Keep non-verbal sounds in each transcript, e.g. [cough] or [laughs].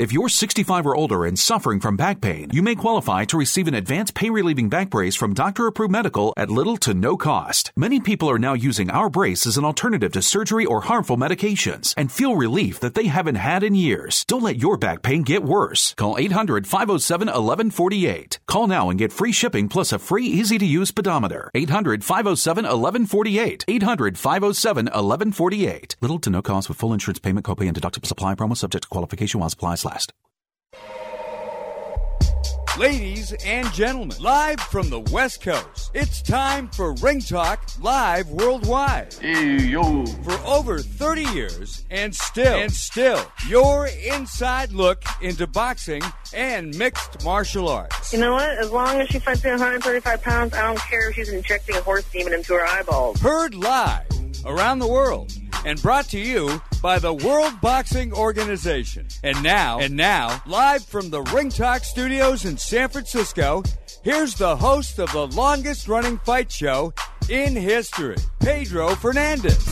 If you're 65 or older and suffering from back pain, you may qualify to receive an advanced pain relieving back brace from Doctor Approved Medical at little to no cost. Many people are now using our brace as an alternative to surgery or harmful medications and feel relief that they haven't had in years. Don't let your back pain get worse. Call 800 507 1148. Call now and get free shipping plus a free easy to use pedometer. 800 507 1148. 800 507 1148. Little to no cost with full insurance payment, copay, and deductible supply promo subject to qualification while supplies last. Ladies and gentlemen, live from the West Coast, it's time for Ring Talk Live Worldwide. Hey, yo. For over 30 years, and still, and still, your inside look into boxing and mixed martial arts. You know what? As long as she fights me 135 pounds, I don't care if she's injecting a horse demon into her eyeballs. Heard live around the world and brought to you by the World Boxing Organization. And now, and now, live from the Ring Talk Studios in San Francisco, here's the host of the longest running fight show in history, Pedro Fernandez.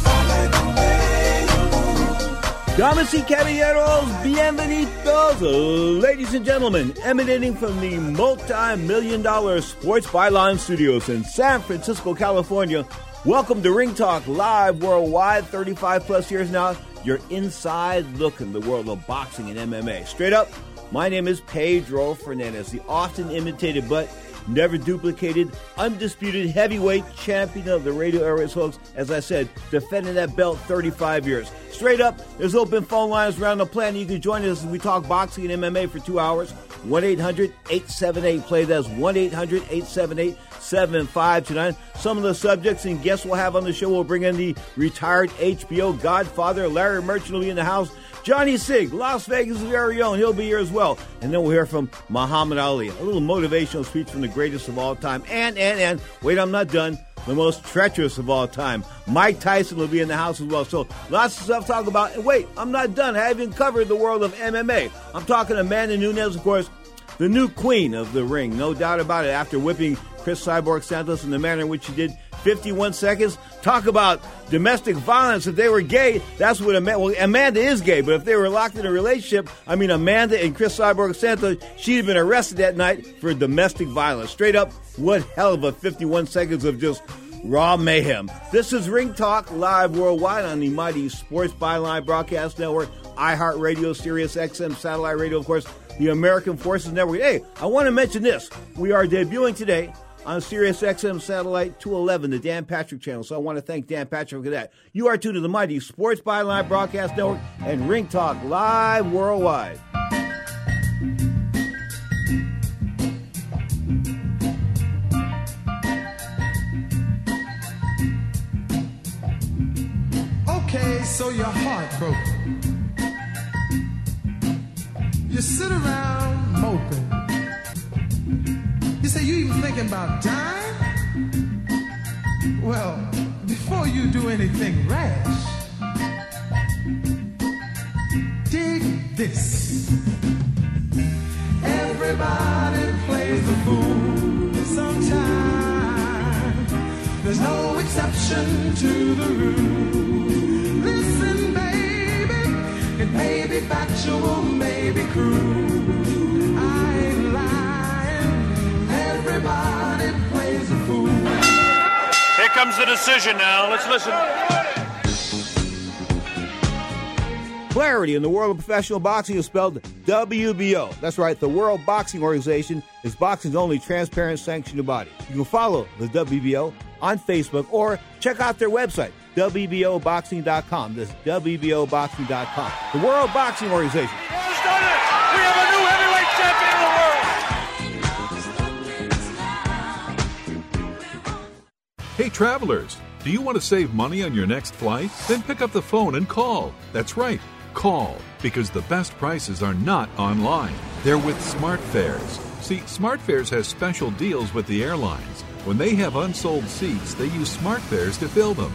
Damas y caballeros, bienvenidos, ladies and gentlemen, emanating from the multi-million dollar Sports Byline Studios in San Francisco, California. Welcome to Ring Talk Live Worldwide, 35 plus years now. Your inside look in the world of boxing and MMA. Straight up, my name is Pedro Fernandez, the often imitated but never duplicated, undisputed heavyweight champion of the radio airways, folks. As I said, defending that belt 35 years. Straight up, there's open phone lines around the planet. You can join us as we talk boxing and MMA for two hours. 1 800 878 play. That's 1 800 878 7529. Some of the subjects and guests we'll have on the show will bring in the retired HBO Godfather. Larry Merchant will be in the house. Johnny Sig, Las Vegas' very own, he'll be here as well. And then we'll hear from Muhammad Ali, a little motivational speech from the greatest of all time. And, and, and, wait, I'm not done. The most treacherous of all time. Mike Tyson will be in the house as well. So lots of stuff to talk about. And wait, I'm not done. I haven't covered the world of MMA. I'm talking to Amanda Nunes, of course, the new queen of the ring, no doubt about it. After whipping Cris Cyborg Santos in the manner in which she did 51 seconds. Talk about domestic violence. If they were gay, that's what Amanda, well, Amanda is gay, but if they were locked in a relationship, I mean, Amanda and Cris Cyborg Santos, she'd have been arrested that night for domestic violence. Straight up, what hell of a 51 seconds of just raw mayhem. This is Ring Talk live worldwide on the mighty Sports Byline Broadcast Network, iHeartRadio, Sirius XM Satellite Radio, of course, the American Forces Network. Hey, I want to mention this. We are debuting today on Sirius XM Satellite 211, the Dan Patrick Channel. So I want to thank Dan Patrick for that. You are tuned to the mighty Sports Byline Broadcast Network and Ring Talk live worldwide. Okay, so you're heartbroken. You sit around moping. You say you even thinking about dying? Well, before you do anything rash, dig this. Everybody plays the fool sometime. There's no exception to the rule. It may be factual, may be cruel. I ain't lying. Everybody plays the fool. Here comes the decision now. Let's listen. Clarity in the world of professional boxing is spelled WBO. That's right, the World Boxing Organization is boxing's only transparent sanctioned body. You can follow the WBO on Facebook or check out their website, WBOboxing.com. That's WBOboxing.com. The World Boxing Organization. Has done it. We have a new heavyweight champion of the world. Hey, travelers, do you want to save money on your next flight? Then pick up the phone and call. That's right, call, because the best prices are not online. They're with SmartFares. See, SmartFares has special deals with the airlines. When they have unsold seats, they use SmartFares to fill them.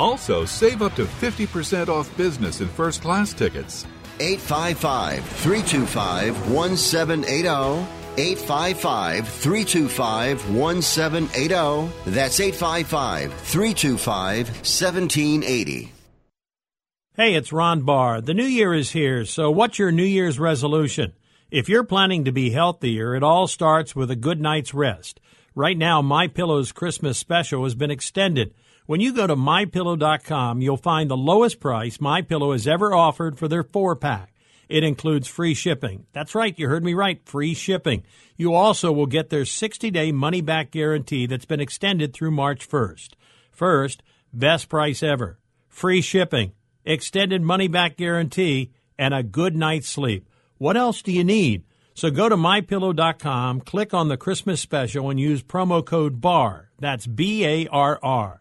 Also, save up to 50% off business and first class tickets. 855 325 1780. 855 325 1780. That's 855 325 1780. Hey, it's Ron Barr. The new year is here, so what's your New Year's resolution? If you're planning to be healthier, it all starts with a good night's rest. Right now, My Pillow's Christmas special has been extended. When you go to mypillow.com, you'll find the lowest price My Pillow has ever offered for their 4-pack. It includes free shipping. That's right, you heard me right, free shipping. You also will get their 60-day money-back guarantee that's been extended through March 1st. First, best price ever. Free shipping, extended money-back guarantee, and a good night's sleep. What else do you need? So go to mypillow.com, click on the Christmas special, and use promo code BAR. That's B A R R.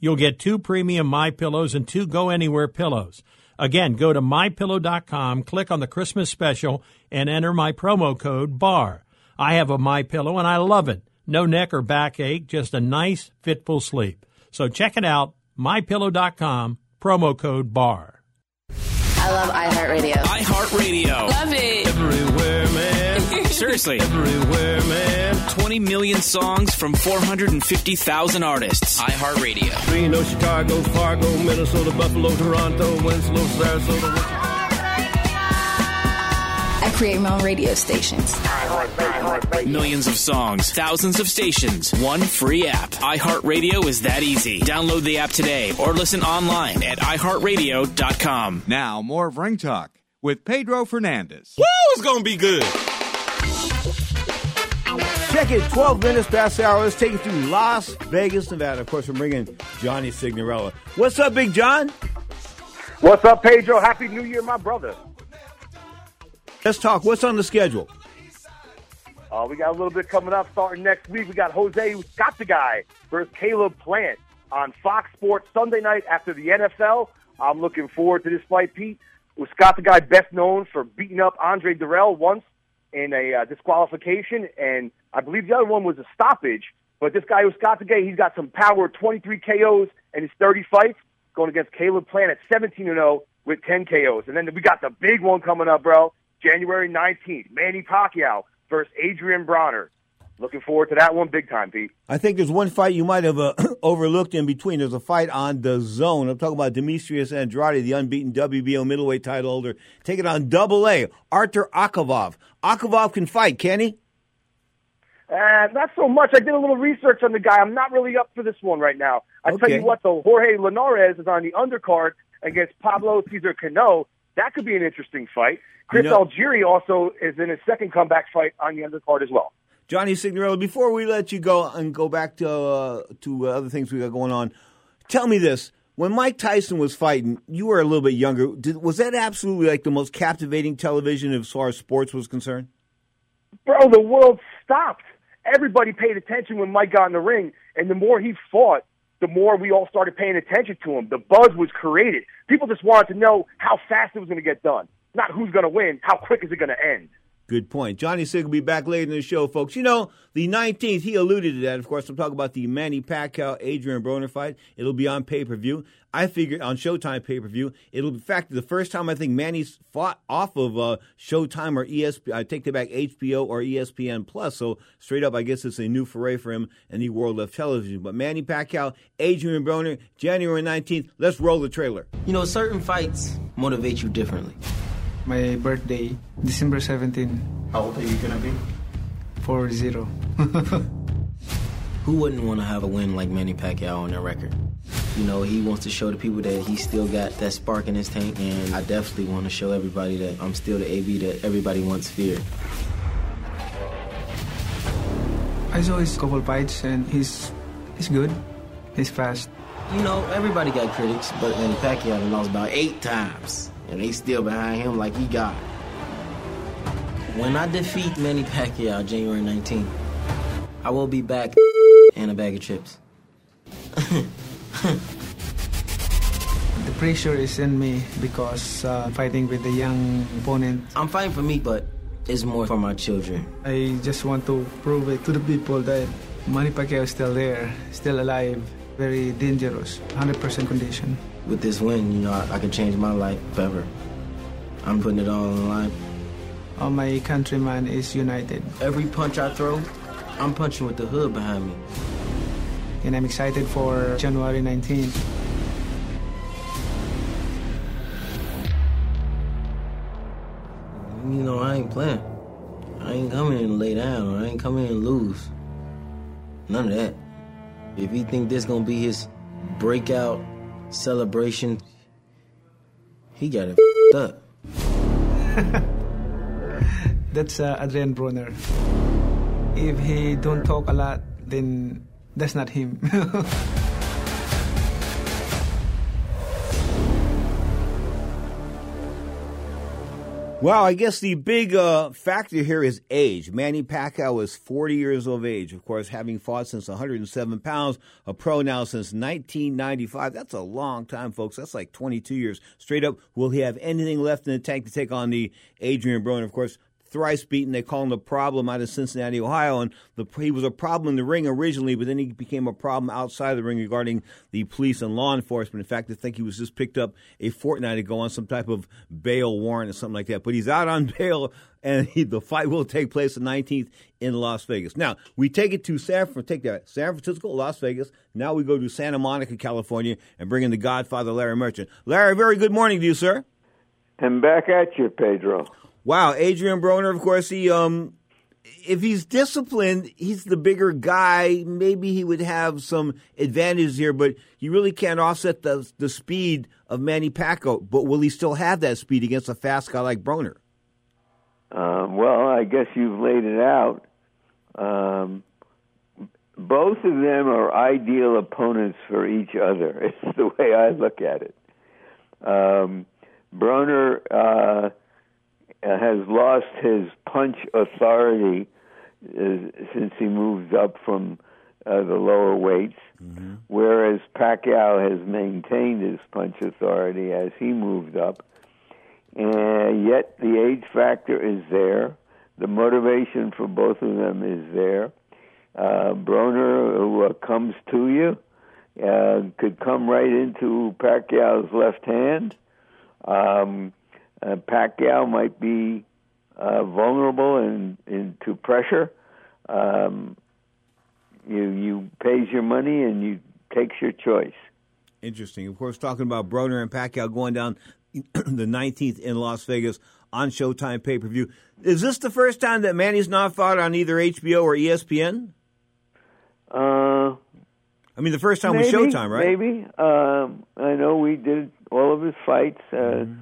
You'll get two premium My Pillows and two Go Anywhere pillows. Again, go to mypillow.com, click on the Christmas special, and enter my promo code BAR. I have a My Pillow and I love it. No neck or backache, just a nice, fitful sleep. So check it out, mypillow.com, promo code BAR. I love iHeartRadio. iHeartRadio. Love it. Everywhere, man. Seriously. Everywhere, man. 20 million songs from 450,000 artists. iHeartRadio. Reno, Chicago, Fargo, Minnesota, Buffalo, Toronto, Winslow, Sarasota. I create my own radio stations. Millions of songs, thousands of stations, one free app. iHeartRadio is that easy. Download the app today or listen online at iHeartRadio.com. Now, more of Ring Talk with Pedro Fernandez. Woo, it's going to be good. It, 12 minutes past the hour. Let's take you to Las Vegas, Nevada. Of course, we're bringing Johnny Signorella. What's up, Big John? What's up, Pedro? Happy New Year, my brother. Let's talk. What's on the schedule? Uh, we got a little bit coming up starting next week. We got Jose Uzcategui versus Caleb Plant on Fox Sports Sunday night after the NFL. I'm looking forward to this fight, Pete. Uzcategui best known for beating up Andre Dirrell once in a uh, disqualification, and I believe the other one was a stoppage. But this guy, guy, he's got some power, 23 KOs in his 30 fights, going against Caleb Plant at 17 0 with 10 KOs. And then we got the big one coming up, bro. January 19th, Manny Pacquiao versus Adrian Broner. Looking forward to that one big time, Pete. I think there's one fight you might have uh, [clears throat] overlooked in between. There's a fight on the zone. I'm talking about Demetrius Andrade, the unbeaten WBO middleweight title holder, taking on Double A, Artur Akavov. Akavov can fight, can he? Uh, not so much. I did a little research on the guy. I'm not really up for this one right now. I Okay. tell you what, though, Jorge Linares is on the undercard against Pablo Cesar Cano. That could be an interesting fight. Chris You know- Algieri also is in his second comeback fight on the undercard as well. Johnny Signorella, before we let you go and go back to uh, to other things we got going on, tell me this: when Mike Tyson was fighting, you were a little bit younger. Did, was that absolutely like the most captivating television as far as sports was concerned? Bro, the world stopped. Everybody paid attention when Mike got in the ring, and the more he fought, the more we all started paying attention to him. The buzz was created. People just wanted to know how fast it was going to get done, not who's going to win, how quick is it going to end. Good point. Johnny Sig will be back later in the show, folks. You know, the 19th, he alluded to that. Of course, I'm talking about the Manny Pacquiao Adrian Broner fight. It'll be on pay per view. I figured on Showtime pay per view. It'll be, in fact, the first time I think Manny's fought off of uh, Showtime or ESPN. I take that back, HBO or ESPN Plus. So straight up, I guess it's a new foray for him in the world of television. But Manny Pacquiao, Adrian Broner, January 19th. Let's roll the trailer. You know, certain fights motivate you differently. My birthday, December 17. How old are you gonna be? 4 0. [laughs] Who wouldn't want to have a win like Manny Pacquiao on their record? You know, he wants to show the people that he still got that spark in his tank, and I definitely want to show everybody that I'm still the AB that everybody once feared. I saw his couple fights and he's he's good. He's fast. You know, everybody got critics, but Manny Pacquiao done lost about eight times, and they still behind him like he got. it. When I defeat Manny Pacquiao January 19th, I will be back and a bag of chips. [laughs] The pressure is in me because uh, fighting with the young opponent. I'm fighting for me, but it's more for my children. I just want to prove it to the people that Manny Pacquiao is still there, still alive, very dangerous, 100% condition. With this win, you know, I, I can change my life forever. I'm putting it all on the line. All my countrymen is united. Every punch I throw, I'm punching with the hood behind me. And I'm excited for January 19th. You know, I ain't playing. I ain't coming in to lay down, I ain't coming in to lose. None of that. If he think this gonna be his breakout celebration, he got it up. [laughs] That's uh, Adrian Broner. If he don't talk a lot, then that's not him. [laughs] Well, I guess the big uh, factor here is age. Manny Pacquiao is 40 years of age, of course, having fought since 107 pounds, a pro now since 1995. That's a long time, folks. That's like 22 years. Straight up, will he have anything left in the tank to take on the Adrian Broner? Of course, thrice beaten. They call him the problem out of Cincinnati, Ohio. And the, he was a problem in the ring originally, but then he became a problem outside the ring regarding the police and law enforcement. In fact, I think he was just picked up a fortnight ago on some type of bail warrant or something like that. But he's out on [laughs] bail, and he, the fight will take place the 19th in Las Vegas. Now, we take it to San, take that, San Francisco, Las Vegas. Now we go to Santa Monica, California, and bring in the Godfather, Larry Merchant. Larry, very good morning to you, sir. And back at you, Pedro. Wow, Adrian Broner, of course, he um if he's disciplined, he's the bigger guy. Maybe he would have some advantages here, but you really can't offset the the speed of Manny Pacquiao. But will he still have that speed against a fast guy like Broner? Um, well, I guess you've laid it out. Um, both of them are ideal opponents for each other. [laughs] It's the way I look at it. Um, Broner. Uh, has lost his punch authority uh, since he moved up from uh, the lower weights, mm-hmm. whereas Pacquiao has maintained his punch authority as he moved up. And yet the age factor is there. The motivation for both of them is there. Uh, Broner, who uh, comes to you, uh, could come right into Pacquiao's left hand. Um, uh, Pacquiao might be uh, vulnerable in, into pressure. Um, you you pays your money and you takes your choice. Interesting. Of course, talking about Broner and Pacquiao going down [clears throat] the 19th in Las Vegas on Showtime pay per view. Is this the first time that Manny's not fought on either HBO or ESPN? Uh, I mean, the first time maybe, was Showtime, right? Maybe. Um, I know we did all of his fights. Uh, mm-hmm.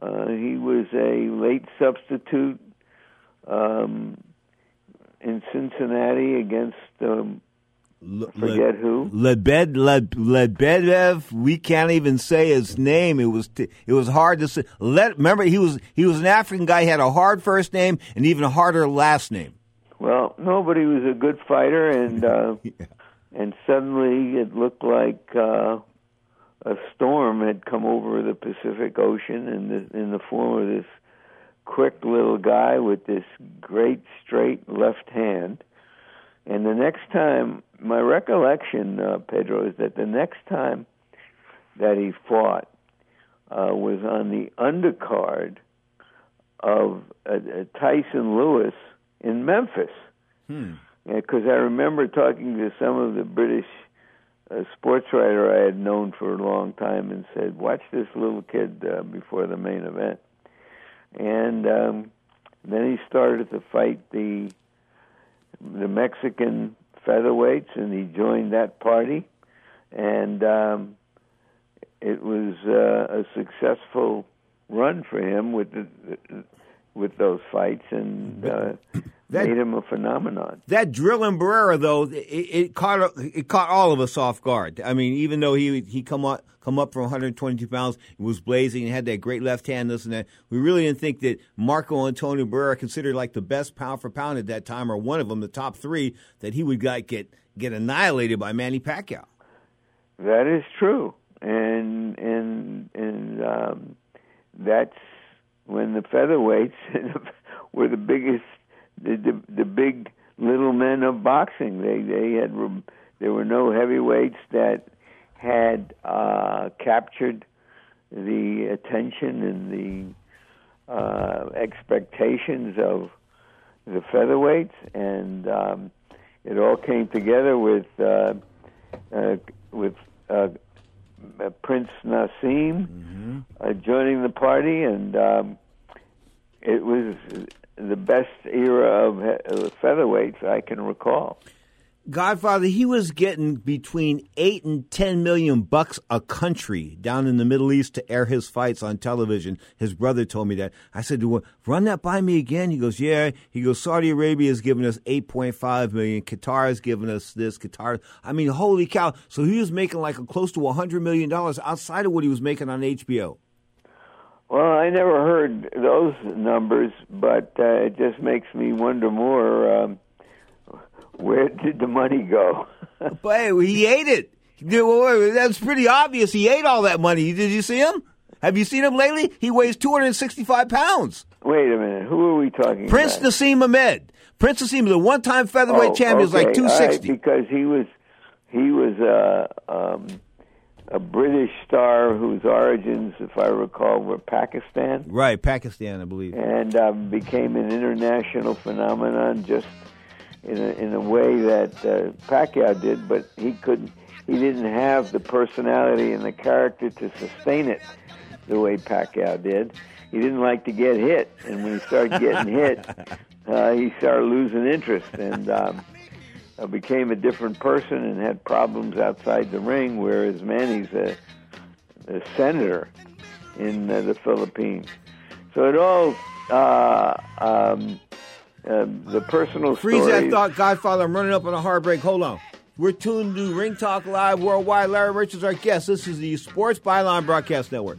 Uh, he was a late substitute um, in Cincinnati against um, forget who. Lebed Lebedev. We can't even say his name. It was t- it was hard to say. Let remember he was he was an African guy. He had a hard first name and even a harder last name. Well, nobody was a good fighter, and [laughs] uh, yeah. and suddenly it looked like. Uh, a storm had come over the Pacific Ocean in the in the form of this quick little guy with this great straight left hand. And the next time, my recollection, uh, Pedro, is that the next time that he fought uh, was on the undercard of uh, uh Tyson Lewis in Memphis. Because hmm. I remember talking to some of the British a sports writer I had known for a long time and said, "Watch this little kid uh, before the main event." And um, then he started to fight the the Mexican featherweights, and he joined that party, and um, it was uh, a successful run for him with the, with those fights, and uh, [clears throat] that, made him a phenomenon. That drilling Barrera, though, it, it, caught it caught all of us off guard. I mean, even though he he come up come up from 122 pounds, was blazing, and had that great left hand, this and that. We really didn't think that Marco Antonio Barrera, considered like the best pound for pound at that time, or one of them, the top three, that he would get get get annihilated by Manny Pacquiao. That is true. and and and um, that's when the featherweights [laughs] were the biggest, the, the the big little men of boxing. They they had there were no heavyweights that had uh, captured the attention and the uh, expectations of the featherweights, and um, it all came together with uh, uh, with uh, Prince Naseem Mm-hmm. uh, joining the party, and um, it was the best era of uh, featherweights I can recall. Godfather, he was getting between eight and ten million bucks a country down in the Middle East to air his fights on television. His brother told me that. I said, "Run that by me again." He goes, "Yeah." He goes, "Saudi Arabia is giving us eight point five million. Qatar is giving us this. Qatar. I mean, holy cow!" So he was making like a close to a hundred million dollars outside of what he was making on HBO. Well, I never heard those numbers, but uh, it just makes me wonder more. Um, where did the money go? [laughs] but he ate it. Dude, wait, wait, That's pretty obvious. He ate all that money. Did you see him? Have you seen him lately? He weighs 265 pounds. Wait a minute. Who are we talking about? Prince about? Nassim Ahmed. Prince Naseem, the one-time featherweight Oh, champion, was like okay, all right, 260. because he was he was uh, um, a British star whose origins, if I recall, were Pakistan, Right, Pakistan, I believe. and um, became an international phenomenon just in a, in a way that uh, Pacquiao did, but he couldn't. He didn't have the personality and the character to sustain it the way Pacquiao did. He didn't like to get hit, and when he started getting hit, [laughs] uh, he started losing interest and um, uh, became a different person and had problems outside the ring. Whereas Manny's a, a senator in uh, the Philippines, so it all uh, um, uh, the personal Freeze that thought, Godfather. I'm running up on a hard break. Hold on. We're tuned to Ring Talk Live Worldwide. Larry Rich is our guest. This is the Sports Byline Broadcast Network.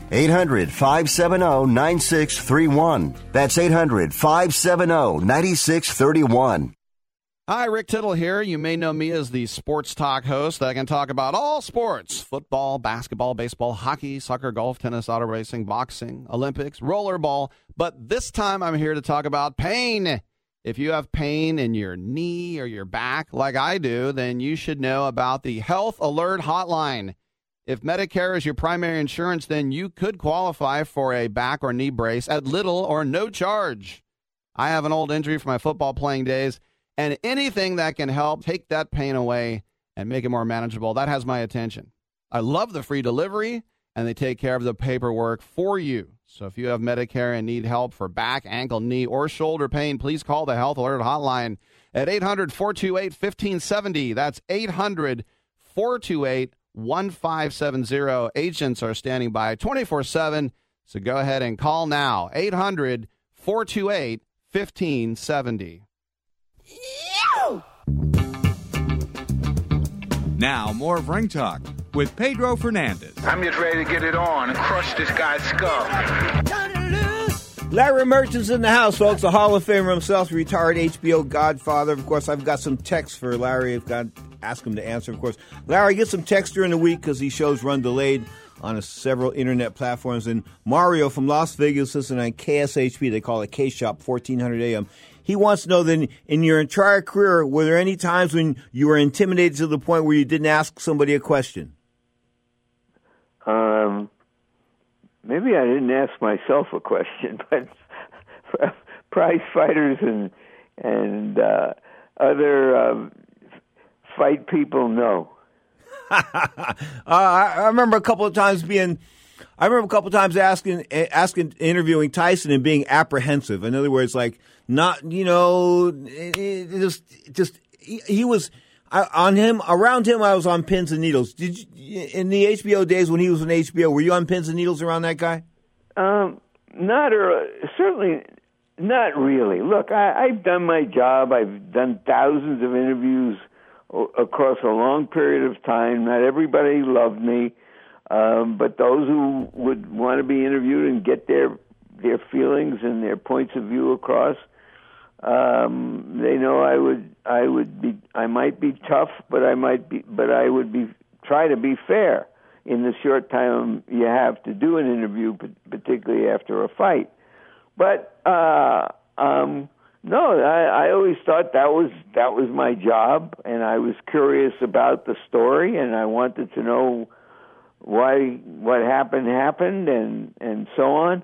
800 570 9631. That's 800 570 9631. Hi, Rick Tittle here. You may know me as the sports talk host that can talk about all sports football, basketball, baseball, hockey, soccer, golf, tennis, auto racing, boxing, Olympics, rollerball. But this time I'm here to talk about pain. If you have pain in your knee or your back, like I do, then you should know about the Health Alert Hotline. If Medicare is your primary insurance, then you could qualify for a back or knee brace at little or no charge. I have an old injury from my football playing days, and anything that can help take that pain away and make it more manageable, that has my attention. I love the free delivery, and they take care of the paperwork for you. So if you have Medicare and need help for back, ankle, knee, or shoulder pain, please call the Health Alert Hotline at 800 428 1570. That's 800 428 1570. Agents are standing by 24 7. So go ahead and call now 800 428 1570. Now, more of Ring Talk with Pedro Fernandez. I'm just ready to get it on and crush this guy's skull. Larry Merchant's in the house, folks. The Hall of Famer himself, retired HBO Godfather. Of course, I've got some texts for Larry. I've got ask him to answer. Of course, Larry get some text during the week because these shows run delayed on several internet platforms. And Mario from Las Vegas, listen on KSHP. They call it K Shop, fourteen hundred AM. He wants to know that in your entire career, were there any times when you were intimidated to the point where you didn't ask somebody a question? Um, maybe I didn't ask myself a question, [laughs] but prize fighters and and uh, other uh, fight people know. [laughs] uh, I, remember a couple of times being. I remember a couple of times asking, asking, interviewing Tyson and being apprehensive. In other words, like not, you know, just, just he, he was I, on him around him. I was on pins and needles. Did you, in the HBO days when he was on HBO? Were you on pins and needles around that guy? Um, not certainly not really. Look, I, I've done my job. I've done thousands of interviews across a long period of time. Not everybody loved me, um, but those who would want to be interviewed and get their their feelings and their points of view across, um, they know I would I would be I might be tough, but I might be but I would be try to be fair in the short time you have to do an interview, particularly after a fight. But uh, um, no, I, I always thought that was that was my job, and I was curious about the story, and I wanted to know why what happened happened, and and so on.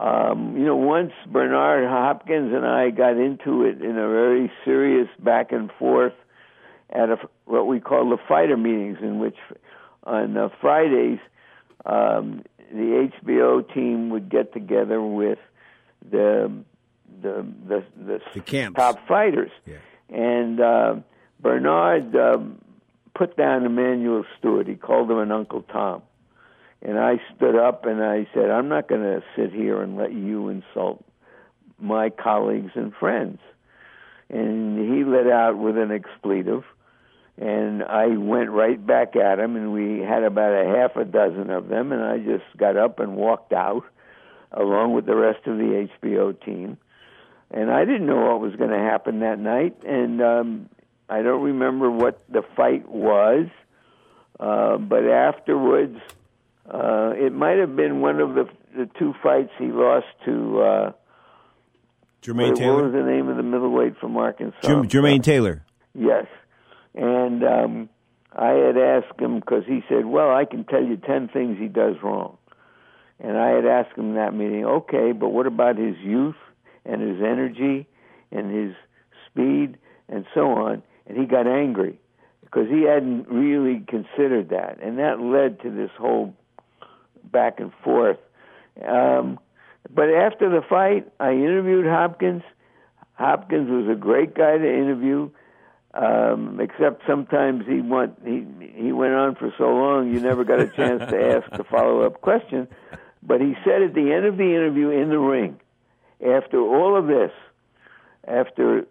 Um, you know, once Bernard Hopkins and I got into it in a very serious back and forth at a, what we call the fighter meetings, in which on uh, Fridays um, the HBO team would get together with the the the, the, the top fighters. Yeah. And uh, Bernard uh, put down Emanuel Steward. He called him an Uncle Tom. And I stood up and I said, I'm not going to sit here and let you insult my colleagues and friends. And he let out with an expletive. And I went right back at him, and we had about a half a dozen of them. And I just got up and walked out along with the rest of the HBO team and I didn't know what was going to happen that night, and um, I don't remember what the fight was, uh, but afterwards, uh, it might have been one of the the two fights he lost to. Uh, Jermaine what, Taylor. What was the name of the middleweight from Arkansas? Jermaine Taylor. Yes, and um, I had asked him because he said, "Well, I can tell you ten things he does wrong," and I had asked him in that meeting, "Okay, but what about his youth?" and his energy and his speed and so on. And he got angry because he hadn't really considered that. And that led to this whole back and forth. Um, but after the fight, I interviewed Hopkins. Hopkins was a great guy to interview, um, except sometimes he went he he went on for so long you never got a chance to ask a follow up question. But he said at the end of the interview in the ring, after all of this, after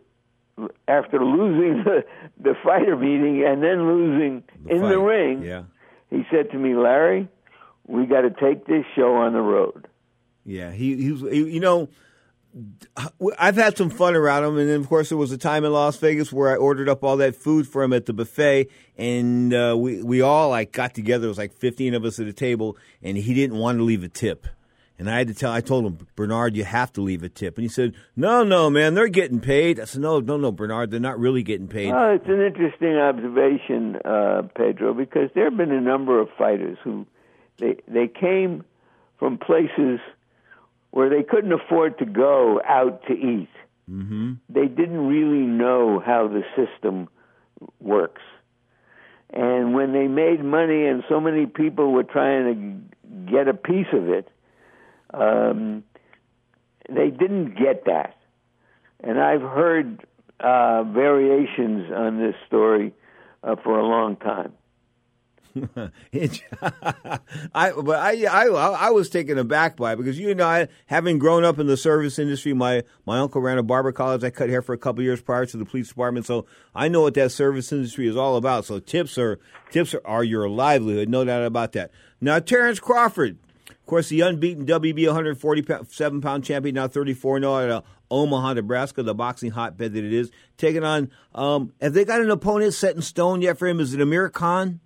after losing the, the fighter meeting and then losing The in fight, the ring, Yeah. he said to me, Larry, we got to take this show on the road. Yeah, he, he was, he, you know, I've had some fun around him, and then of course there was a time in Las Vegas where I ordered up all that food for him at the buffet, and uh, we we all like got together. It was like fifteen of us at a table, and he didn't want to leave a tip, and I had to tell. I told him, Bernard, you have to leave a tip, and he said, No, no, man, they're getting paid. I said, No, no, no, Bernard, they're not really getting paid. Well, it's an interesting observation, uh, Pedro, because there have been a number of fighters who they they came from places where they couldn't afford to go out to eat. Mm-hmm. they didn't really know how the system works. And when they made money and so many people were trying to get a piece of it, um, they didn't get that. And I've heard uh, variations on this story uh, for a long time. [laughs] I but I, I I was taken aback by it because you know I having grown up in the service industry, my my uncle ran a barber college. I cut hair for a couple years prior to the police department, so I know what that service industry is all about. So tips are tips are, are your livelihood, no doubt about that. Now Terrence Crawford, of course, the unbeaten WB 147 pound champion, now 34 0 out of Omaha, Nebraska, the boxing hotbed that it is, taking on. Um, have they got an opponent set in stone yet for him? Is it Amir Khan?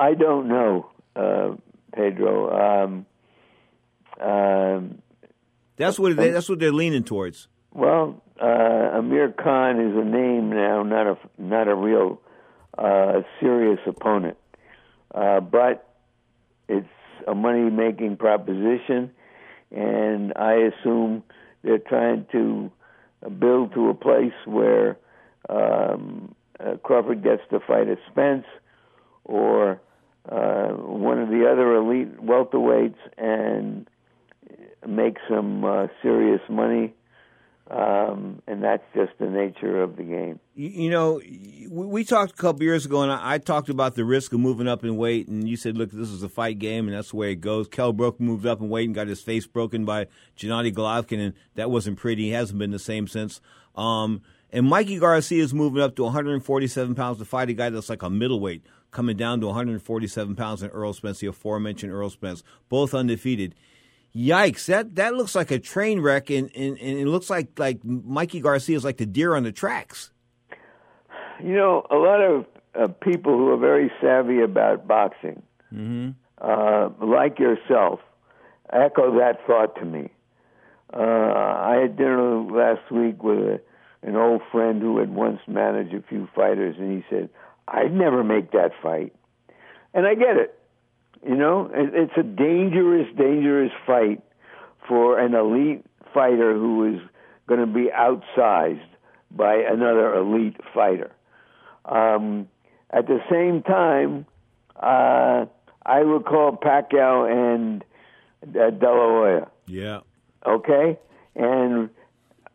I don't know, uh, Pedro. Um, um, That's what they, that's what they're leaning towards. well, uh, Amir Khan is a name now, not a not a real uh, serious opponent, uh, but it's a money making proposition, and I assume they're trying to build to a place where um, uh, Crawford gets to fight at Spence or uh, one of the other elite welterweights and make some uh, serious money. Um, and that's just the nature of the game. You, know, we, talked a couple years ago, and I, I talked about the risk of moving up in weight, and you said, "Look, this is a fight game, and that's the way it goes." Kell Brook moved up in weight and got his face broken by Gennady Golovkin, and that wasn't pretty. He hasn't been the same since. Um, and Mikey Garcia is moving up to 147 pounds to fight a guy that's like a middleweight, coming down to 147 pounds and Errol Spence, the aforementioned Errol Spence, both undefeated. Yikes! That that looks like a train wreck, and, and, and it looks like like Mikey Garcia is like the deer on the tracks. You know, a lot of uh, people who are very savvy about boxing, Mm-hmm. uh, like yourself, echo that thought to me. Uh, I had dinner last week with a, an old friend who had once managed a few fighters, and he said, "I'd never make that fight," and I get it. You know, it's a dangerous, dangerous fight for an elite fighter who is going to be outsized by another elite fighter. Um, at the same time, uh, I recall Pacquiao and uh, De La Hoya. Yeah. Okay, and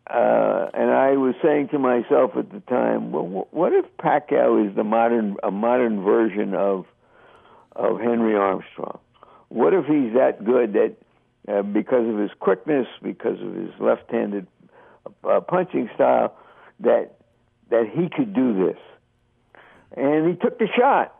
uh, and I was saying to myself at the time, well, what if Pacquiao is the modern a modern version of of Henry Armstrong? What if he's that good that uh, because of his quickness, because of his left-handed uh, punching style, that that he could do this? And he took the shot,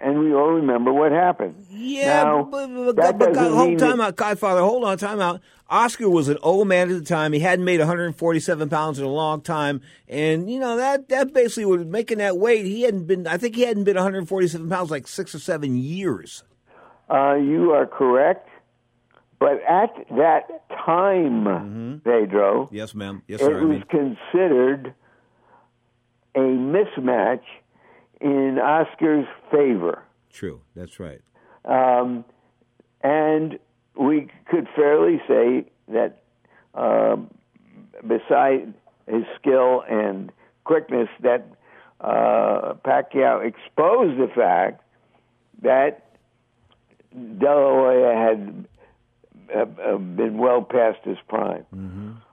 and we all remember what happened. Yeah, Now, but, but, that but, doesn't hold time that- out, Godfather. Hold on, time out. Oscar was an old man at the time. He hadn't made 147 pounds in a long time, and you know that that basically was making that weight. He hadn't been. I think he hadn't been 147 pounds like six or seven years. Uh, you are correct. But at that time, Pedro, Yes, ma'am. Yes, it sir. I was mean, considered a mismatch in Oscar's favor. true. That's right. Um, and we could fairly say that um, beside his skill and quickness, that uh, Pacquiao exposed the fact that De La Hoya had uh, uh, been well past his prime.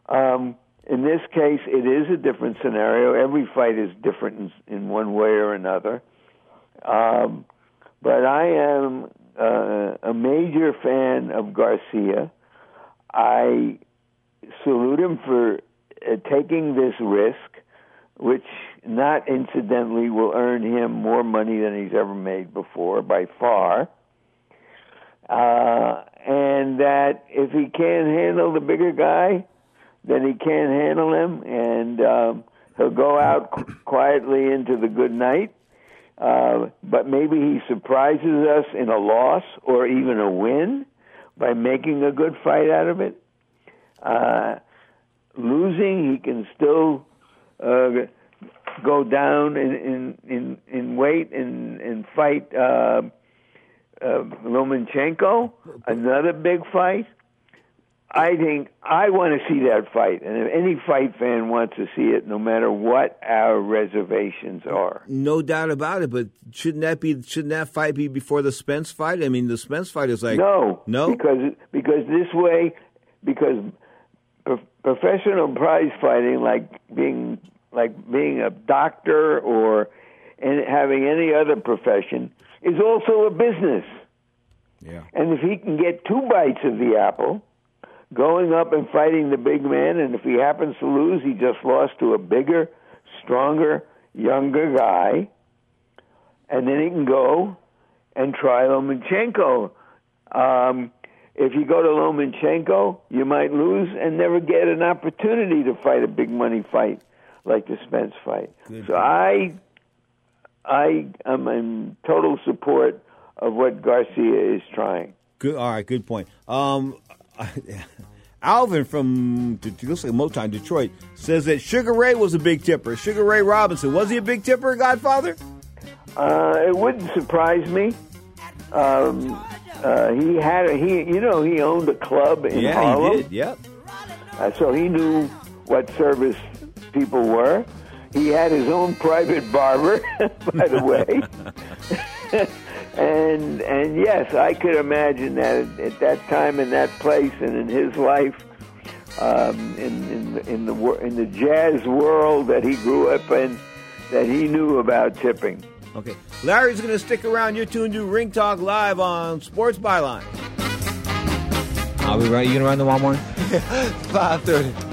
Um, in this case, it is a different scenario. Every fight is different in, in one way or another. Um, but I am uh, a major fan of Garcia. I salute him for uh, taking this risk, which not incidentally will earn him more money than he's ever made before by far. Uh, and that if he can't handle the bigger guy, then he can't handle him, and um, he'll go out qu- quietly into the good night. Uh, but maybe he surprises us in a loss or even a win by making a good fight out of it. Uh, losing, he can still uh, go down in in in, in weight and and fight uh, uh, Lomachenko, another big fight. I think I want to see that fight, and if any fight fan wants to see it, no matter what our reservations are. No doubt about it. But shouldn't that be? Shouldn't that fight be before the Spence fight? I mean, the Spence fight is like no, no, because because this way, because pro- professional prize fighting, like being like being a doctor or and having any other profession, is also a business. Yeah. And if he can get two bites of the apple, going up and fighting the big man, and if he happens to lose, he just lost to a bigger, stronger, younger guy, and then he can go and try Lomachenko. Um, if you go to Lomachenko, you might lose and never get an opportunity to fight a big money fight like the Spence fight. Good so I, I am in total support of what Garcia is trying. Good. All right. Good point. Um, [laughs] Alvin from looks like Motown, Detroit, says that Sugar Ray was a big tipper. Sugar Ray Robinson was he a big tipper, Godfather? Uh, it wouldn't surprise me. Um, uh, he had a, he you know he owned a club in yeah, Harlem. he did. Yep. Uh, so he knew what service people were. He had his own private barber, [laughs] by the way. [laughs] and and yes, I could imagine that at, at that time in that place and in his life, um, in in in the wor- in the jazz world that he grew up in, that he knew about tipping. Okay. Larry's going to stick around. You're tuned to Ring Talk Live on Sports Byline. Are we right? You gonna run the one more? [laughs] Five thirty.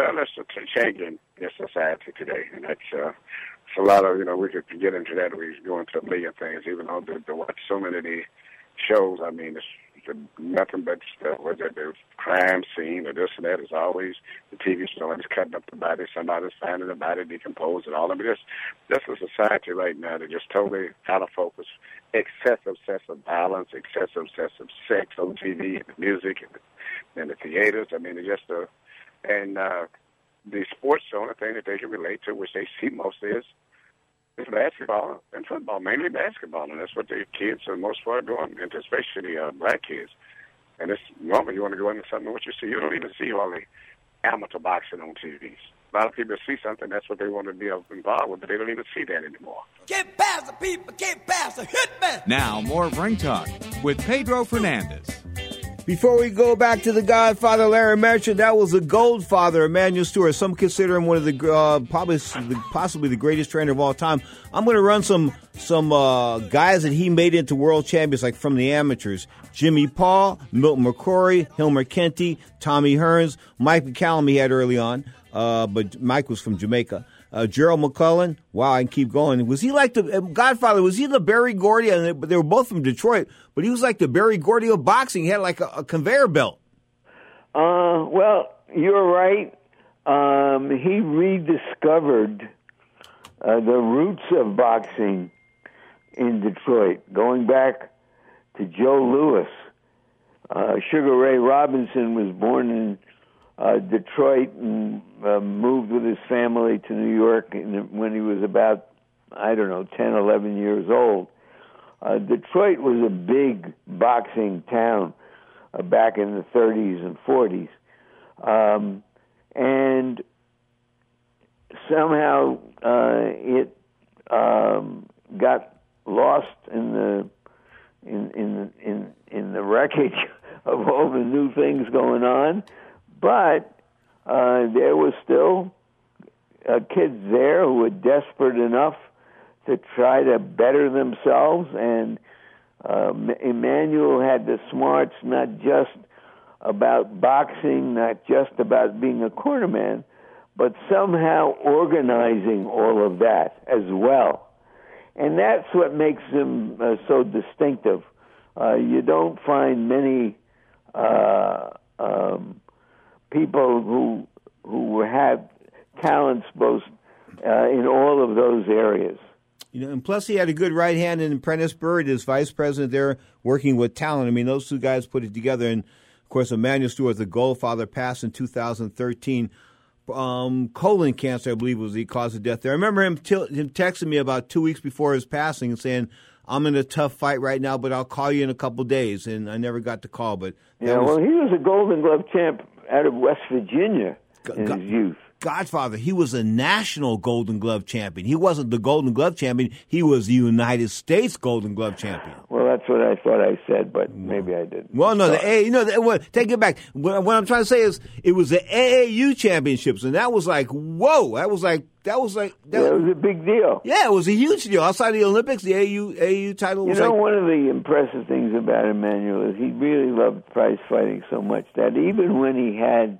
Well, that's a changing in society today, and that's uh, it's a lot of you know we could get into that. We go into a million things, even though to, to watch so many of these shows. I mean, it's, it's nothing but stuff. Whether the crime scene or this and that is always the TV show is cutting up the body. Somebody's finding the body decomposed and all of it. Just that's a society right now that just totally out of focus. Excessive, excessive violence, excessive, excessive sex on TV and the music and, and the theaters. I mean, it's just a and uh, the sports, the only thing that they can relate to, which they see most, is is basketball and football, mainly basketball, and that's what the kids for the most part doing, and especially uh, black kids. And it's normally you want to go into something what you see. You don't even see all the amateur boxing on TVs. A lot of people see something, that's what they want to be involved with, but they don't even see that anymore. Get past the people, get past the hitman. Now, more of Ring Talk with Pedro Fernandez. Before we go back to the Godfather, Larry mentioned that was the Goldfather, Emanuel Steward. Some consider him one of the uh, probably the, possibly the greatest trainer of all time. I'm going to run some some uh, guys that he made into world champions, like from the amateurs: Jimmy Paul, Milton McCrory, Hilmer Kenty, Tommy Hearns, Mike McCallum. He had early on, uh, but Mike was from Jamaica. Uh, Gerald McClellan. Wow, I can keep going. Was he like the uh, Godfather? Was he the Berry Gordy? And they, they were both from Detroit, but he was like the Berry Gordy of boxing. He had like a, a conveyor belt. Uh, well, you're right. Um, he rediscovered uh, the roots of boxing in Detroit, going back to Joe Louis. Uh, Sugar Ray Robinson was born in uh, Detroit and uh, moved with his family to New York when he was about, I don't know, 10, 11 years old. Uh, Detroit was a big boxing town uh, back in the 30s and 40s. Um, and somehow uh, it um, got lost in the in in in in the wreckage [laughs] of all the new things going on. But uh, there was still kids there who were desperate enough to try to better themselves, and uh, Emanuel had the smarts not just about boxing, not just about being a cornerman, but somehow organizing all of that as well. And that's what makes him uh, so distinctive. Uh, you don't find many uh, um, people who who have talents both uh, in all of those areas. You know, and plus he had a good right hand in Prentice Byrd, his vice president there, working with talent. I mean, those two guys put it together. And of course, Emanuel Steward, the Goldfather, passed in 2013. Um, colon cancer, I believe, was the cause of death there. I remember him, t- him texting me about two weeks before his passing and saying, "I'm in a tough fight right now, but I'll call you in a couple days." And I never got the call, but yeah, was, well, he was a Golden Glove champ out of West Virginia in his youth. Godfather, he was a national Golden Glove champion. He wasn't the Golden Glove champion. He was the United States Golden Glove champion. Well, that's what I thought I said, but mm. maybe I didn't. Well, no, the A, you know, the, well, take it back. What, what I'm trying to say is, it was the AAU championships, and that was like, whoa, that was like, that was like, that Yeah, was a big deal. yeah, it was a huge deal. Outside the Olympics, the AAU AAU title You know, like, one of the impressive things about Emanuel is he really loved prize fighting so much that even when he had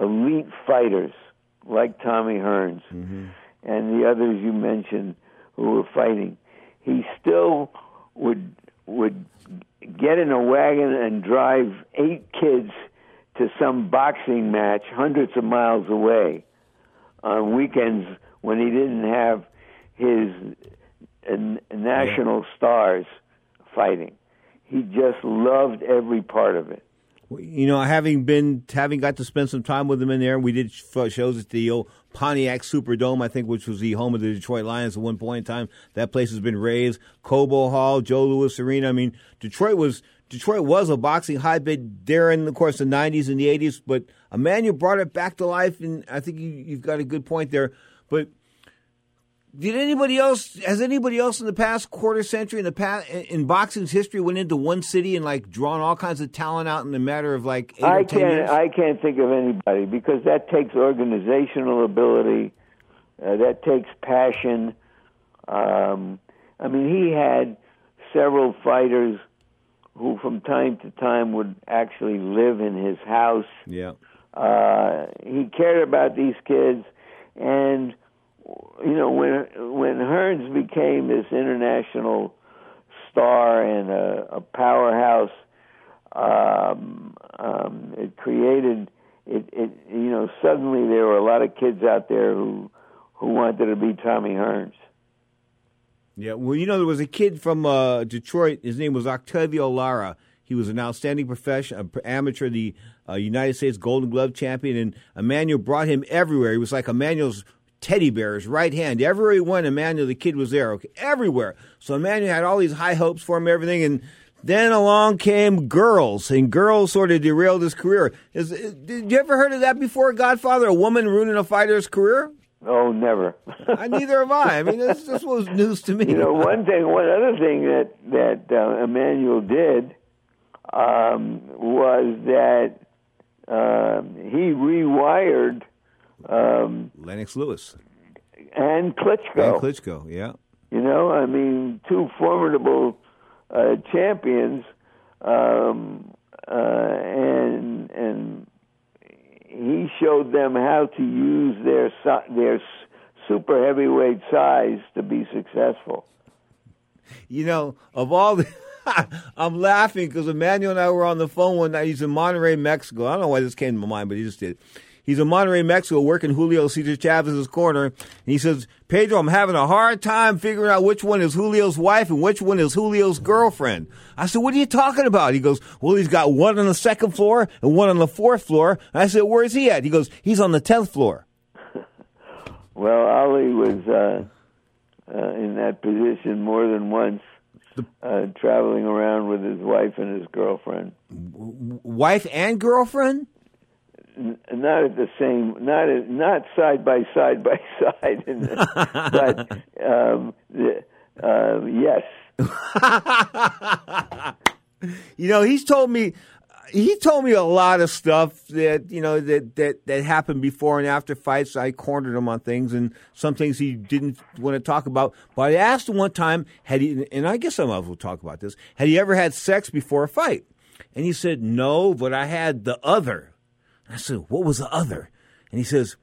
elite fighters like Tommy Hearns Mm-hmm. and the others you mentioned who were fighting, he still would would get in a wagon and drive eight kids to some boxing match hundreds of miles away on weekends when he didn't have his national stars fighting. He just loved every part of it. You know, having been, having got to spend some time with him in there, we did uh, shows at the old Pontiac Silverdome, I think, which was the home of the Detroit Lions at one point in time. That place has been razed. Cobo Hall, Joe Louis Arena. I mean, Detroit was Detroit was a boxing hotbed there in, of course, of the '90s and the '80s. But Emanuel brought it back to life, and I think you, you've got a good point there. But did anybody else? Has anybody else in the past quarter century in the past in boxing's history went into one city and like drawn all kinds of talent out in a matter of like eight I or ten can't years? I can't think of anybody because that takes organizational ability, Uh, that takes passion. Um, I mean, he had several fighters who, from time to time, would actually live in his house. Yeah. Uh, he cared about these kids, and you know when when Hearns became this international star and a, a powerhouse, um, um, it created it, it. You know, suddenly there were a lot of kids out there who who wanted to be Tommy Hearns. Yeah, well, you know, there was a kid from uh, Detroit. His name was Octavio Lara. He was an outstanding professional amateur, the uh, United States Golden Glove champion, and Emanuel brought him everywhere. He was like Emanuel's teddy bears, right hand. Everywhere he went, Emanuel, the kid was there, okay, everywhere. So Emanuel had all these high hopes for him, everything, and then along came girls, and girls sort of derailed his career. Is, did you ever heard of that before, Godfather? A woman ruining a fighter's career? Oh, never. I, [laughs] neither have I. I mean, this, this was news to me. You know, one thing, one other thing that that uh, Emanuel did um, was that um, he rewired um, Lennox Lewis and Klitschko. and Klitschko. Yeah, You know, I mean, two formidable uh, champions, um, uh, and and he showed them how to use their their super heavyweight size to be successful. you know, of all the. [laughs] I'm laughing because Emanuel and I were on the phone one night. He's in Monterrey, Mexico. I don't know why this came to my mind, but he just did. He's in Monterrey, Mexico, working Julio Cesar Chavez's corner. And he says, Pedro, I'm having a hard time figuring out which one is Julio's wife and which one is Julio's girlfriend. I said, What are you talking about? He goes, Well, he's got one on the second floor and one on the fourth floor. I said, Where's he at? He goes, He's on the 10th floor. [laughs] Well, Ali was uh, uh, in that position more than once, uh, traveling around with his wife and his girlfriend. Wife and girlfriend? N- not at the same, not at, not side by side by [laughs] side, in [laughs] the, but um, the, uh, yes. [laughs] you know, he's told me he told me a lot of stuff that you know that that that happened before and after fights. I cornered him on things, and some things he didn't want to talk about. But I asked him one time, had he, and I guess some of us will talk about this. Had he ever had sex before a fight? And he said no, but I had the other. I said, what was the other? And he says,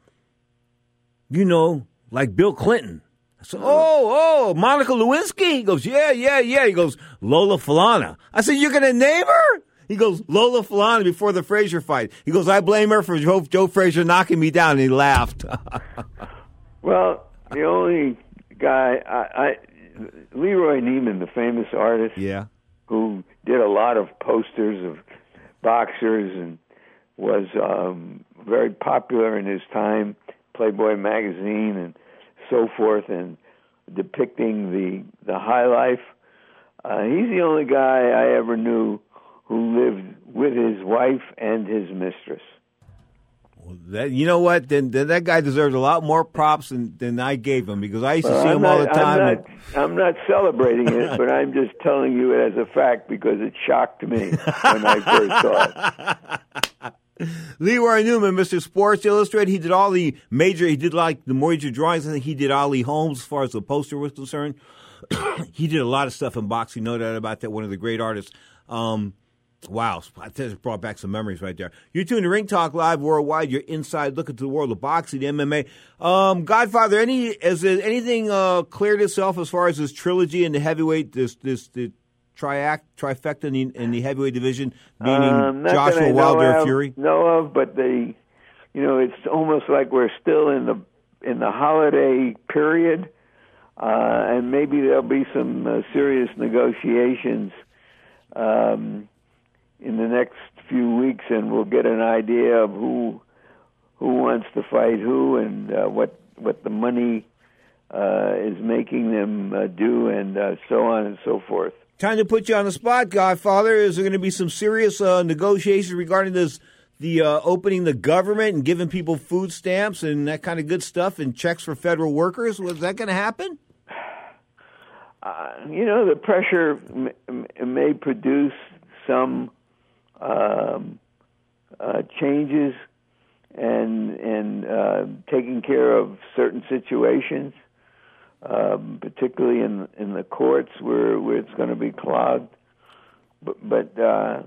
you know, like Bill Clinton. I said, oh, oh, Monica Lewinsky. He goes, yeah, yeah, yeah. He goes, Lola Falana. I said, you're going to name her? He goes, Lola Falana before the Frazier fight. He goes, I blame her for Joe, Joe Frazier knocking me down. And he laughed. [laughs] Well, the only guy, I, I Leroy Neiman, the famous artist, yeah. who did a lot of posters of boxers and was um, very popular in his time, Playboy magazine and so forth, and depicting the the high life. Uh, he's the only guy I ever knew who lived with his wife and his mistress. That, you know what? Then, then that guy deserves a lot more props than, than I gave him because I used to Well, see I'm him all the time. I'm not, I'm not celebrating it, but I'm just telling you it as a fact because it shocked me when I first saw it. [laughs] Leroy Newman, Mr. Sports Illustrated, he did all the major, he did like the major drawings. I think he did Ali Holmes as far as the poster was concerned. [coughs] he did a lot of stuff in boxing, no doubt about that. One of the great artists. Um, wow, just brought back some memories right there. You're tuned to Ring Talk Live Worldwide. You're inside looking to the world of boxing, the MMA. Um, Godfather, any there anything uh, cleared itself as far as this trilogy in the heavyweight, this this the triac trifecta in the, in the heavyweight division, meaning Um, Joshua Wilder, of, Fury? know of, but they, you know, it's almost like we're still in the in the holiday period, uh, and maybe there'll be some uh, serious negotiations um, in the next few weeks, and we'll get an idea of who who wants to fight who and uh, what what the money uh, is making them uh, do, and uh, so on and so forth. Time to put you on the spot, Godfather. Is there going to be some serious uh, negotiations regarding this, the uh, opening the government and giving people food stamps and that kind of good stuff and checks for federal workers? Was that going to happen? uh, you know, the pressure m- m- may produce some um, uh, changes and and uh, taking care of certain situations, um, particularly in in the courts where where it's going to be clogged. But but uh,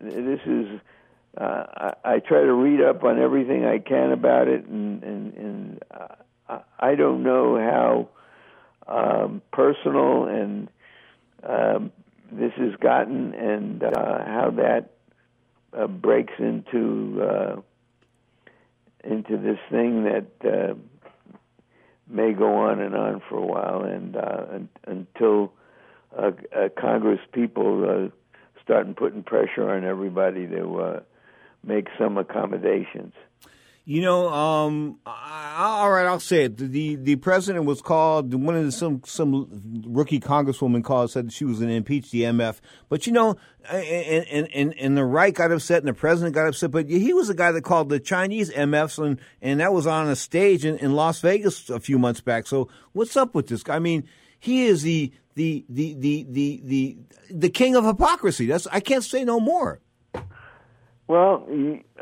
this is. Uh, I, I try to read up on everything I can about it, and and, and uh, I don't know how um, personal and um, this has gotten, and uh, how that uh, breaks into uh, into this thing that uh, may go on and on for a while, and uh, un- until uh, uh, Congress people uh, start putting pressure on everybody to uh, make some accommodations. You know, um, I, all right, I'll say it. The the president was called. One of the, some some rookie congresswoman called said she was going to impeach the MF. But you know, and, and and the right got upset, and the president got upset. But he was the guy that called the Chinese MFs, and and that was on a stage in, in Las Vegas a few months back. So what's up with this guy? I mean, he is the the the the the the, the king of hypocrisy. That's I can't say no more. Well,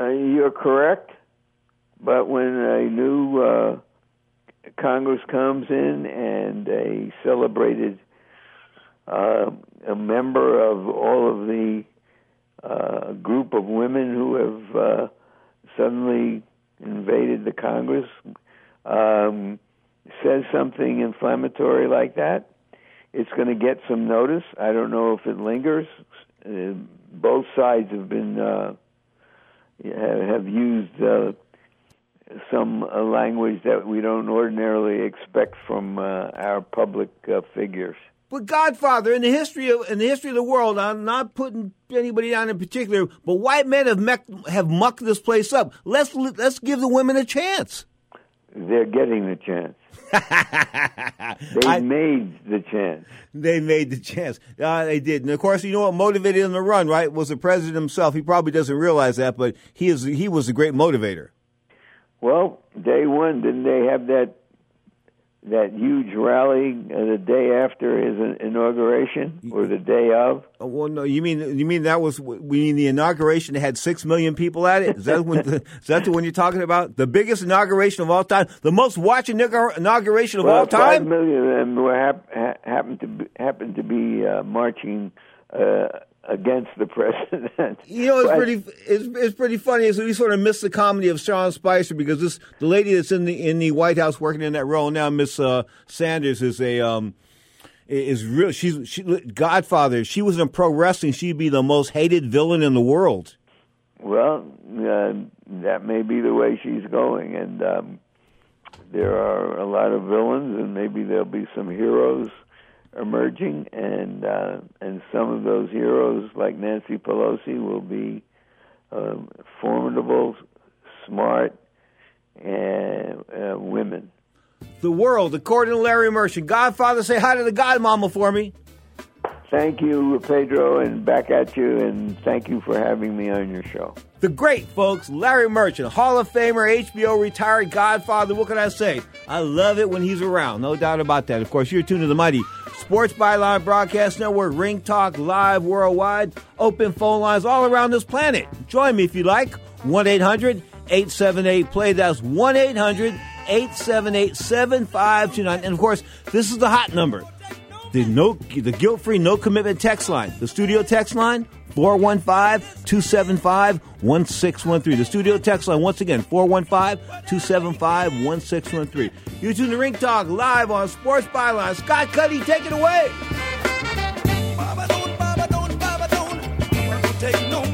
uh, you're correct. But when a new uh, Congress comes in and a celebrated uh, a member of all of the uh, group of women who have uh, suddenly invaded the Congress um, says something inflammatory like that, it's going to get some notice. I don't know if it lingers. Uh, both sides have been uh, have used uh, some uh, language that we don't ordinarily expect from uh, our public uh, figures. But Godfather, in the history of in the history of the world, I'm not putting anybody down in particular, but white men have meck, have mucked this place up. Let's let's give the women a chance. They're getting the chance. [laughs] they I- made the chance. They made the chance. Uh, they did, and of course, you know what motivated him to run? Right, was the president himself. He probably doesn't realize that, but he is he was a great motivator. Well, day one, didn't they have that that huge rally uh, the day after his inauguration or the day of? Uh, Well, no, you mean you mean that was we mean the inauguration had six million people at it? Is that when the, [laughs] is that the one you're talking about? The biggest inauguration of all time, the most watched inauguration of well, all time. million of them were hap- ha- happened to be, happened to be uh, marching uh, against the president. [laughs] You know, it's But- pretty it's, it's pretty funny. Is we sort of miss the comedy of Sean Spicer because this the lady that's in the in the White House working in that role now, Miss uh, Sanders, is a um, is real. She's she Godfather. If She was in pro wrestling. She'd be the most hated villain in the world. Well, uh, that may be the way she's going, and um, there are a lot of villains, and maybe there'll be some heroes emerging, and uh, and some of those heroes, like Nancy Pelosi, will be um, formidable, smart, and uh, women. The world, according to Larry Merchant. Godfather, say hi to the Godmama for me. Thank you, Pedro, and back at you, and thank you for having me on your show. The great folks, Larry Merchant, Hall of Famer, HBO retired Godfather. What can I say? I love it when he's around, no doubt about that. Of course, you're tuned to the mighty Sports Byline Broadcast Network, Ring Talk Live worldwide, open phone lines all around this planet. Join me if you like. 1 800 878 play. That's 1 800 878 7529. And of course, this is the hot number the no the guilt free no commitment text line. The studio text line 415-275-1613. The studio text line once again 415-275-1613. You tune to Ring Talk live on Sports Byline. Scott Cuddy, take it away. Take no mess. No.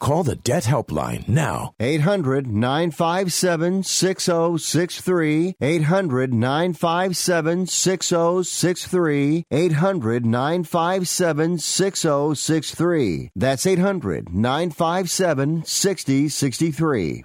Call the Debt Helpline now. 800 957 6063. 800 957 6063. 800 957 6063. That's 800 957 6063.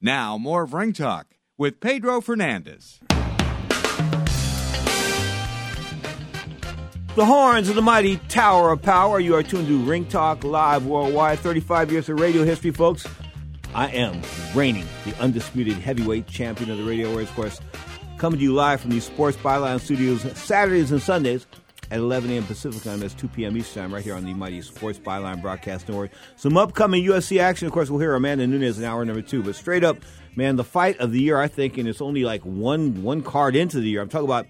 Now, more of Ring Talk with Pedro Fernandez. The horns of the mighty Tower of Power. You are tuned to Ring Talk Live Worldwide. 35 years of radio history, folks. I am reigning the undisputed heavyweight champion of the radio awards, of course, coming to you live from the Sports Byline Studios Saturdays and Sundays at 11 a.m. Pacific time. That's 2 p.m. Eastern time, right here on the mighty Sports Byline Broadcast Network. Some upcoming UFC action. Of course, we'll hear Amanda Nunes in hour number two. But straight up, man, the fight of the year, I think, and it's only like one one card into the year. I'm talking about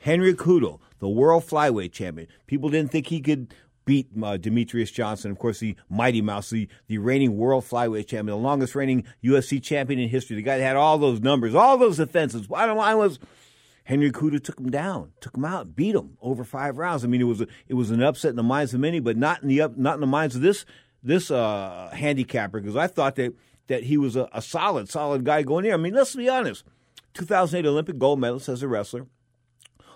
Henry Cejudo, the world flyweight champion. People didn't think he could beat uh, Demetrious Johnson, of course, the Mighty Mouse, the, the reigning world flyweight champion, the longest reigning UFC champion in history, the guy that had all those numbers, all those defenses. Bottom line was Henry Cejudo took him down, took him out, beat him over five rounds. I mean, it was a, it was an upset in the minds of many, but not in the up, not in the minds of this this uh, handicapper because I thought that that he was a, a solid, solid guy going there. I mean, let's be honest. 2008 Olympic gold medalist as a wrestler.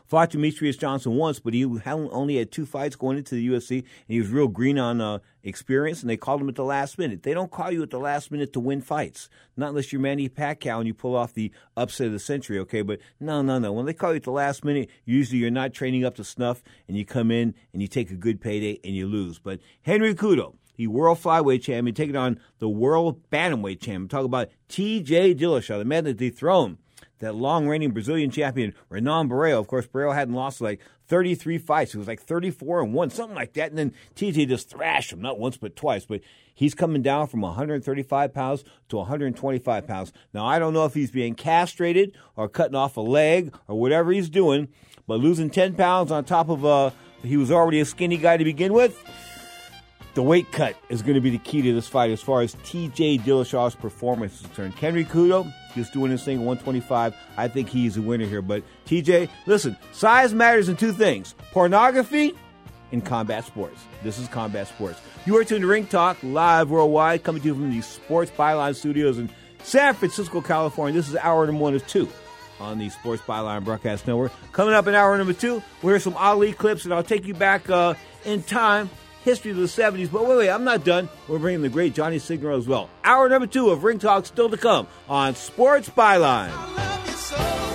Fought Demetrious Johnson once, but he only had two fights going into the UFC, and he was real green on uh, experience, and they called him at the last minute. They don't call you at the last minute to win fights, not unless you're Manny Pacquiao and you pull off the upset of the century, okay? But no, no, no. When they call you at the last minute, usually you're not training up to snuff, and you come in and you take a good payday and you lose. But Henry Cejudo, the world flyweight champion, taking on the world bantamweight champion. Talk about T.J. Dillashaw, the man that dethroned that long reigning Brazilian champion, Renan Barão. Of course, Barão hadn't lost like 33 fights. He was like 34 and 1, something like that. And then TJ just thrashed him, not once, but twice. But he's coming down from 135 pounds to 125 pounds. Now, I don't know if he's being castrated or cutting off a leg or whatever he's doing, but losing 10 pounds on top of uh, he was already a skinny guy to begin with the weight cut is going to be the key to this fight as far as TJ Dillashaw's performance is concerned. Henry Cejudo, just doing his thing at 125. I think he's a winner here. But TJ, listen, size matters in two things pornography and combat sports. This is combat sports. You are tuned to Ring Talk live worldwide, coming to you from the Sports Byline Studios in San Francisco, California. This is hour number one of two on the Sports Byline Broadcast Network. Coming up in hour number two, we'll hear some Ali clips, and I'll take you back uh, in time history of the 70s. But wait, wait, I'm not done. We're bringing the great Johnny Signor as well. Hour number two of Ring Talk still to come on Sports Byline.